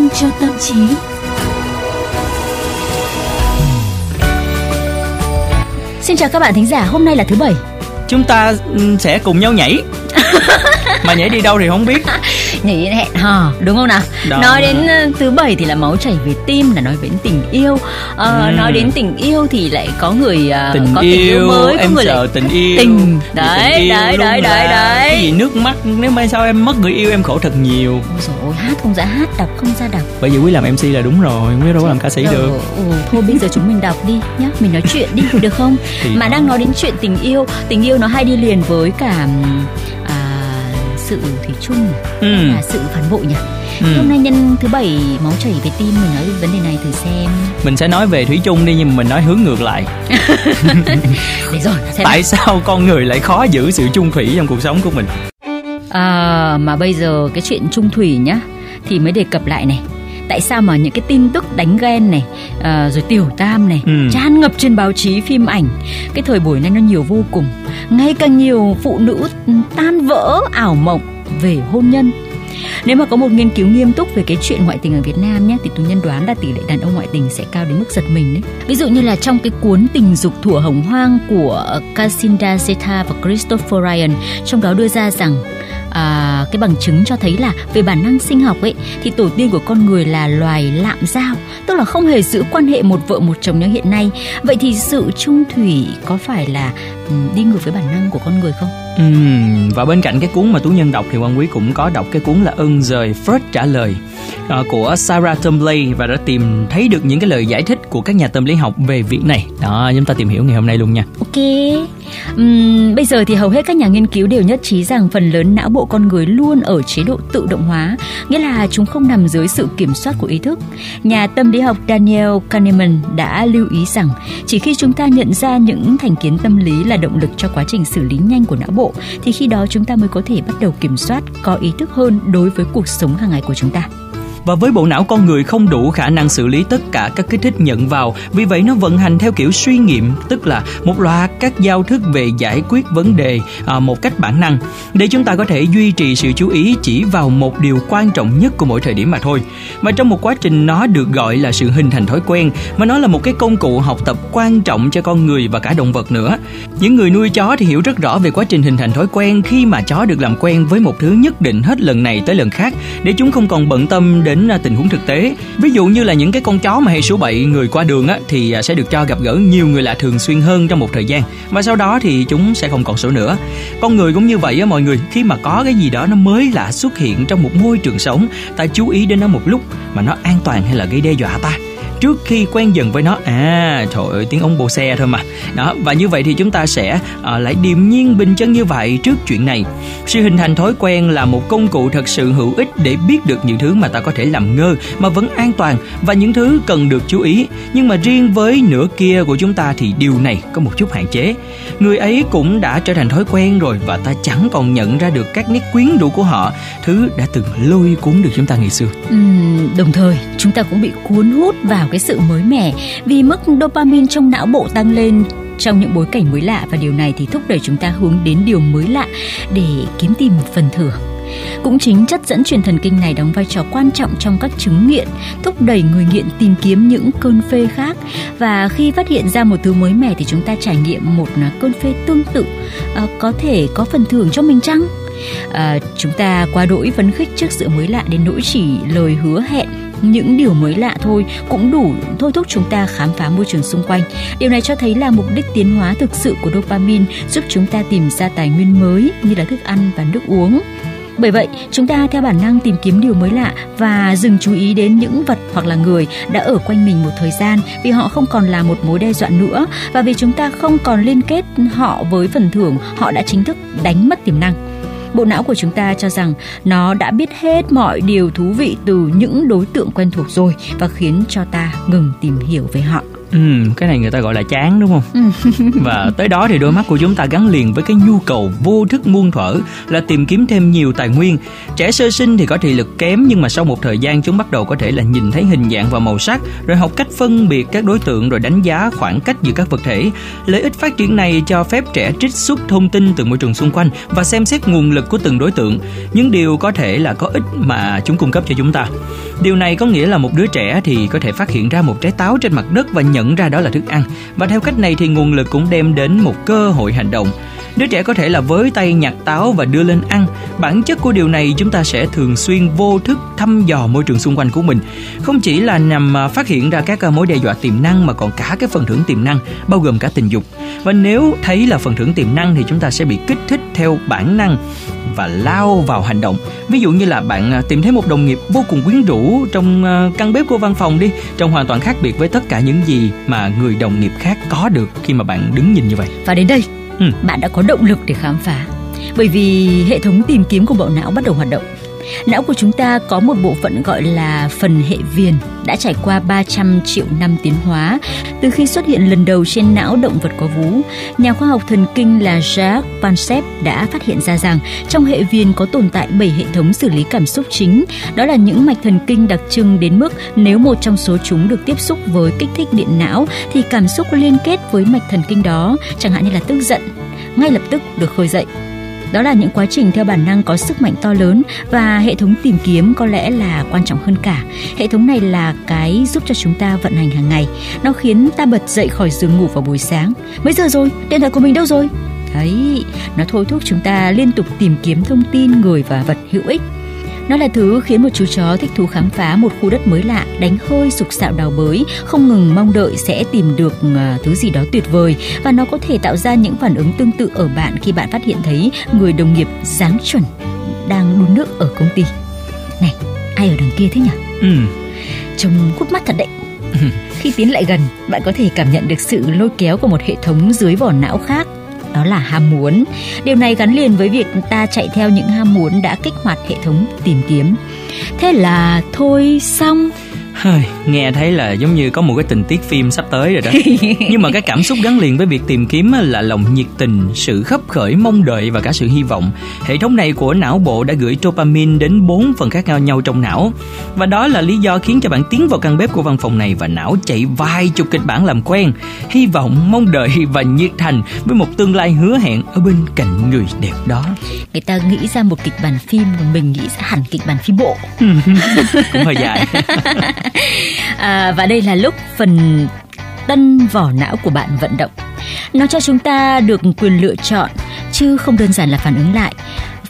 dành cho tâm trí. Xin chào các bạn thính giả, hôm nay là thứ bảy. Chúng ta ừ, sẽ cùng nhau nhảy. mà nhảy đi đâu thì không biết nhảy hẹn hò đúng không nào? Đó. nói đến uh, thứ bảy thì là máu chảy về tim là nói đến tình yêu. Uh, ừ. nói đến tình yêu thì lại có người uh, tình có yêu, tình yêu mới em có người sợ lại... tình yêu. tình. Đấy tình yêu đấy đấy đấy đấy. cái gì nước mắt nếu mai sau em mất người yêu em khổ thật nhiều. Ôi rồi hát không ra hát đọc không ra đọc. Bởi vì quý làm mc là đúng rồi quý đâu có làm ca sĩ được. ừ, thôi bây giờ chúng mình đọc đi nhá mình nói chuyện đi được không? Thì mà đó. đang nói đến chuyện tình yêu tình yêu nó hay đi liền với cả sự thủy chung ừ. là sự phản bội nhỉ? Ừ. hôm nay nhân thứ bảy máu chảy về tim mình nói về vấn đề này thử xem. Mình sẽ nói về thủy chung đi nhưng mà mình nói hướng ngược lại. Để rồi xem tại sao con người lại khó giữ sự chung thủy trong cuộc sống của mình? À mà bây giờ cái chuyện chung thủy nhá thì mới đề cập lại này tại sao mà những cái tin tức đánh ghen này à, rồi tiểu tam này ừ. tràn ngập trên báo chí phim ảnh cái thời buổi này nó nhiều vô cùng ngày càng nhiều phụ nữ tan vỡ ảo mộng về hôn nhân nếu mà có một nghiên cứu nghiêm túc về cái chuyện ngoại tình ở Việt Nam nhé thì tôi nhân đoán là tỷ lệ đàn ông ngoại tình sẽ cao đến mức giật mình đấy. Ví dụ như là trong cái cuốn Tình dục thủa hồng hoang của Cassandra Zeta và Christopher Ryan, trong đó đưa ra rằng à, cái bằng chứng cho thấy là về bản năng sinh học ấy thì tổ tiên của con người là loài lạm giao tức là không hề giữ quan hệ một vợ một chồng như hiện nay. Vậy thì sự trung thủy có phải là ừ, đi ngược với bản năng của con người không? Ừ, và bên cạnh cái cuốn mà tú nhân đọc thì quan quý cũng có đọc cái cuốn là ân rời Freud trả lời uh, của Sarah Tumbley và đã tìm thấy được những cái lời giải thích của các nhà tâm lý học về việc này. Đó chúng ta tìm hiểu ngày hôm nay luôn nha. Ok. Uhm, bây giờ thì hầu hết các nhà nghiên cứu đều nhất trí rằng phần lớn não bộ con người luôn ở chế độ tự động hóa, nghĩa là chúng không nằm dưới sự kiểm soát của ý thức. Nhà tâm lý học Daniel Kahneman đã lưu ý rằng chỉ khi chúng ta nhận ra những thành kiến tâm lý là động lực cho quá trình xử lý nhanh của não bộ thì khi đó chúng ta mới có thể bắt đầu kiểm soát, có ý thức hơn đối với cuộc sống hàng ngày của chúng ta và với bộ não con người không đủ khả năng xử lý tất cả các kích thích nhận vào vì vậy nó vận hành theo kiểu suy nghiệm tức là một loạt các giao thức về giải quyết vấn đề à, một cách bản năng. Để chúng ta có thể duy trì sự chú ý chỉ vào một điều quan trọng nhất của mỗi thời điểm mà thôi. Và trong một quá trình nó được gọi là sự hình thành thói quen mà nó là một cái công cụ học tập quan trọng cho con người và cả động vật nữa. Những người nuôi chó thì hiểu rất rõ về quá trình hình thành thói quen khi mà chó được làm quen với một thứ nhất định hết lần này tới lần khác để chúng không còn bận tâm đến đến à, tình huống thực tế. Ví dụ như là những cái con chó mà hay số bậy người qua đường á, thì à, sẽ được cho gặp gỡ nhiều người lạ thường xuyên hơn trong một thời gian. Và sau đó thì chúng sẽ không còn số nữa. Con người cũng như vậy á mọi người, khi mà có cái gì đó nó mới lạ xuất hiện trong một môi trường sống, ta chú ý đến nó một lúc mà nó an toàn hay là gây đe dọa ta? Trước khi quen dần với nó. À trời ơi tiếng ống bô xe thôi mà. Đó và như vậy thì chúng ta sẽ à, lại điềm nhiên bình chân như vậy trước chuyện này. Sự hình thành thói quen là một công cụ thật sự hữu ích để biết được những thứ mà ta có thể làm ngơ mà vẫn an toàn và những thứ cần được chú ý. Nhưng mà riêng với nửa kia của chúng ta thì điều này có một chút hạn chế. Người ấy cũng đã trở thành thói quen rồi và ta chẳng còn nhận ra được các nét quyến rũ của họ. Thứ đã từng lôi cuốn được chúng ta ngày xưa. Ừ, đồng thời chúng ta cũng bị cuốn hút vào cái sự mới mẻ vì mức dopamine trong não bộ tăng lên. Trong những bối cảnh mới lạ và điều này thì thúc đẩy chúng ta hướng đến điều mới lạ để kiếm tìm một phần thưởng. Cũng chính chất dẫn truyền thần kinh này đóng vai trò quan trọng trong các chứng nghiện, thúc đẩy người nghiện tìm kiếm những cơn phê khác. Và khi phát hiện ra một thứ mới mẻ thì chúng ta trải nghiệm một cơn phê tương tự. À, có thể có phần thưởng cho mình chăng? À, chúng ta quá đỗi phấn khích trước sự mới lạ đến nỗi chỉ lời hứa hẹn những điều mới lạ thôi cũng đủ thôi thúc chúng ta khám phá môi trường xung quanh. Điều này cho thấy là mục đích tiến hóa thực sự của dopamine giúp chúng ta tìm ra tài nguyên mới như là thức ăn và nước uống. Bởi vậy, chúng ta theo bản năng tìm kiếm điều mới lạ và dừng chú ý đến những vật hoặc là người đã ở quanh mình một thời gian vì họ không còn là một mối đe dọa nữa và vì chúng ta không còn liên kết họ với phần thưởng, họ đã chính thức đánh mất tiềm năng bộ não của chúng ta cho rằng nó đã biết hết mọi điều thú vị từ những đối tượng quen thuộc rồi và khiến cho ta ngừng tìm hiểu về họ. Ừ, cái này người ta gọi là chán đúng không? Ừ. và tới đó thì đôi mắt của chúng ta gắn liền với cái nhu cầu vô thức muôn thuở là tìm kiếm thêm nhiều tài nguyên. Trẻ sơ sinh thì có thị lực kém nhưng mà sau một thời gian chúng bắt đầu có thể là nhìn thấy hình dạng và màu sắc, rồi học cách phân biệt các đối tượng rồi đánh giá khoảng cách giữa các vật thể. Lợi ích phát triển này cho phép trẻ trích xuất thông tin từ môi trường xung quanh và xem xét nguồn lực của từng đối tượng, những điều có thể là có ích mà chúng cung cấp cho chúng ta. Điều này có nghĩa là một đứa trẻ thì có thể phát hiện ra một trái táo trên mặt đất và nhận ra đó là thức ăn. Và theo cách này thì nguồn lực cũng đem đến một cơ hội hành động. Đứa trẻ có thể là với tay nhặt táo và đưa lên ăn. Bản chất của điều này chúng ta sẽ thường xuyên vô thức thăm dò môi trường xung quanh của mình. Không chỉ là nhằm à, phát hiện ra các à, mối đe dọa tiềm năng mà còn cả cái phần thưởng tiềm năng, bao gồm cả tình dục. Và nếu thấy là phần thưởng tiềm năng thì chúng ta sẽ bị kích thích theo bản năng và lao vào hành động. Ví dụ như là bạn à, tìm thấy một đồng nghiệp vô cùng quyến rũ trong căn bếp của văn phòng đi, trông hoàn toàn khác biệt với tất cả những gì mà người đồng nghiệp khác có được khi mà bạn đứng nhìn như vậy. Và đến đây ừ. bạn đã có động lực để khám phá bởi vì hệ thống tìm kiếm của bộ não bắt đầu hoạt động Não của chúng ta có một bộ phận gọi là phần hệ viền đã trải qua 300 triệu năm tiến hóa từ khi xuất hiện lần đầu trên não động vật có vú. Nhà khoa học thần kinh là Jacques Pansep đã phát hiện ra rằng trong hệ viền có tồn tại 7 hệ thống xử lý cảm xúc chính. Đó là những mạch thần kinh đặc trưng đến mức nếu một trong số chúng được tiếp xúc với kích thích điện não thì cảm xúc liên kết với mạch thần kinh đó, chẳng hạn như là tức giận, ngay lập tức được khơi dậy đó là những quá trình theo bản năng có sức mạnh to lớn và hệ thống tìm kiếm có lẽ là quan trọng hơn cả. Hệ thống này là cái giúp cho chúng ta vận hành hàng ngày. Nó khiến ta bật dậy khỏi giường ngủ vào buổi sáng. Mấy giờ rồi? Điện thoại của mình đâu rồi? Đấy, nó thôi thúc chúng ta liên tục tìm kiếm thông tin người và vật hữu ích nó là thứ khiến một chú chó thích thú khám phá một khu đất mới lạ, đánh hơi sục sạo đào bới, không ngừng mong đợi sẽ tìm được ờ, thứ gì đó tuyệt vời và nó có thể tạo ra những phản ứng tương tự ở bạn khi bạn phát hiện thấy người đồng nghiệp dáng chuẩn đang đun nước ở công ty. Này, ai ở đằng kia thế nhỉ? Ừ. Trông hút mắt thật đấy. Khi tiến lại gần, bạn có thể cảm nhận được sự lôi kéo của một hệ thống dưới vỏ não khác đó là ham muốn. Điều này gắn liền với việc ta chạy theo những ham muốn đã kích hoạt hệ thống tìm kiếm. Thế là thôi xong nghe thấy là giống như có một cái tình tiết phim sắp tới rồi đó. Nhưng mà cái cảm xúc gắn liền với việc tìm kiếm là lòng nhiệt tình sự khấp khởi mong đợi và cả sự hy vọng. Hệ thống này của não bộ đã gửi dopamine đến bốn phần khác nhau trong não. Và đó là lý do khiến cho bạn tiến vào căn bếp của văn phòng này và não chạy vài chục kịch bản làm quen. Hy vọng mong đợi và nhiệt thành với một tương lai hứa hẹn ở bên cạnh người đẹp đó người ta nghĩ ra một kịch bản phim còn mình nghĩ ra hẳn kịch bản phim bộ. Cũng hơi dài. À, và đây là lúc phần tân vỏ não của bạn vận động. Nó cho chúng ta được quyền lựa chọn chứ không đơn giản là phản ứng lại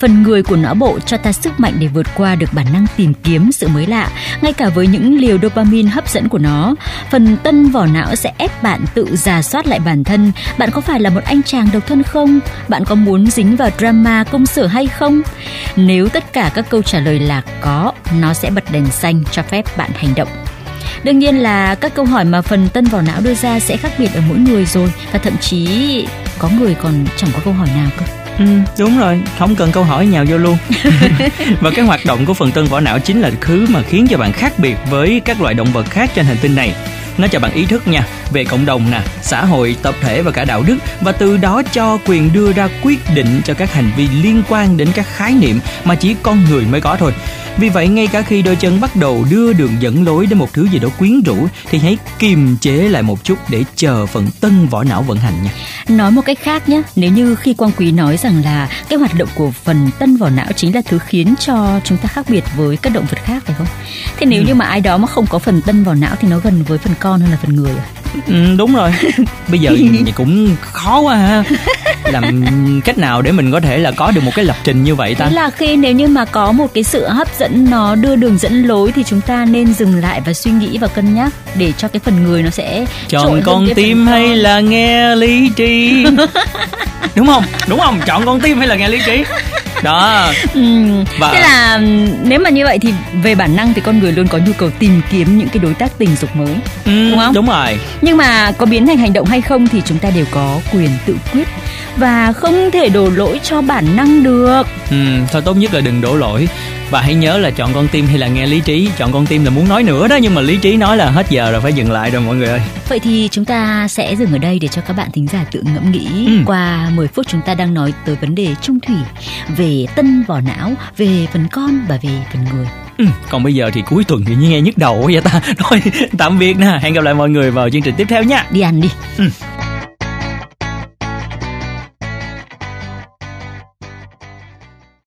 phần người của não bộ cho ta sức mạnh để vượt qua được bản năng tìm kiếm sự mới lạ, ngay cả với những liều dopamine hấp dẫn của nó. Phần tân vỏ não sẽ ép bạn tự giả soát lại bản thân. Bạn có phải là một anh chàng độc thân không? Bạn có muốn dính vào drama công sở hay không? Nếu tất cả các câu trả lời là có, nó sẽ bật đèn xanh cho phép bạn hành động. Đương nhiên là các câu hỏi mà phần tân vỏ não đưa ra sẽ khác biệt ở mỗi người rồi và thậm chí có người còn chẳng có câu hỏi nào cơ. Ừ, đúng rồi, không cần câu hỏi nhào vô luôn. và cái hoạt động của phần tân vỏ não chính là thứ mà khiến cho bạn khác biệt với các loại động vật khác trên hành tinh này. Nó cho bạn ý thức nha, về cộng đồng nè, xã hội, tập thể và cả đạo đức và từ đó cho quyền đưa ra quyết định cho các hành vi liên quan đến các khái niệm mà chỉ con người mới có thôi. Vì vậy ngay cả khi đôi chân bắt đầu đưa đường dẫn lối đến một thứ gì đó quyến rũ thì hãy kiềm chế lại một chút để chờ phần tân vỏ não vận hành nha. Nói một cách khác nhé, nếu như khi Quang Quý nói rằng là cái hoạt động của phần tân vỏ não chính là thứ khiến cho chúng ta khác biệt với các động vật khác phải không? Thế nếu ừ. như mà ai đó mà không có phần tân vỏ não thì nó gần với phần con hơn là phần người à? Ừ, đúng rồi. Bây giờ thì cũng khó quá ha. Làm cách nào để mình có thể là có được một cái lập trình như vậy ta? Thế là khi nếu như mà có một cái sự hấp dẫn nó đưa đường dẫn lối thì chúng ta nên dừng lại và suy nghĩ và cân nhắc để cho cái phần người nó sẽ chọn con tim hay là nghe lý trí? Đúng không? Đúng không? Chọn con tim hay là nghe lý trí? Đó. Ừ. và... thế là nếu mà như vậy thì về bản năng thì con người luôn có nhu cầu tìm kiếm những cái đối tác tình dục mới ừ, đúng không? đúng rồi. Nhưng mà có biến thành hành động hay không thì chúng ta đều có quyền tự quyết và không thể đổ lỗi cho bản năng được. Ừ thôi tốt nhất là đừng đổ lỗi. Và hãy nhớ là chọn con tim hay là nghe lý trí. Chọn con tim là muốn nói nữa đó nhưng mà lý trí nói là hết giờ rồi phải dừng lại rồi mọi người ơi. Vậy thì chúng ta sẽ dừng ở đây để cho các bạn thính giả tự ngẫm nghĩ. Ừ. qua 10 phút chúng ta đang nói tới vấn đề trung thủy về tân vỏ não về phần con và về phần người. Ừ, còn bây giờ thì cuối tuần thì nghe nhức đầu vậy ta. Thôi tạm biệt nè Hẹn gặp lại mọi người vào chương trình tiếp theo nha. Đi ăn đi. Ừ.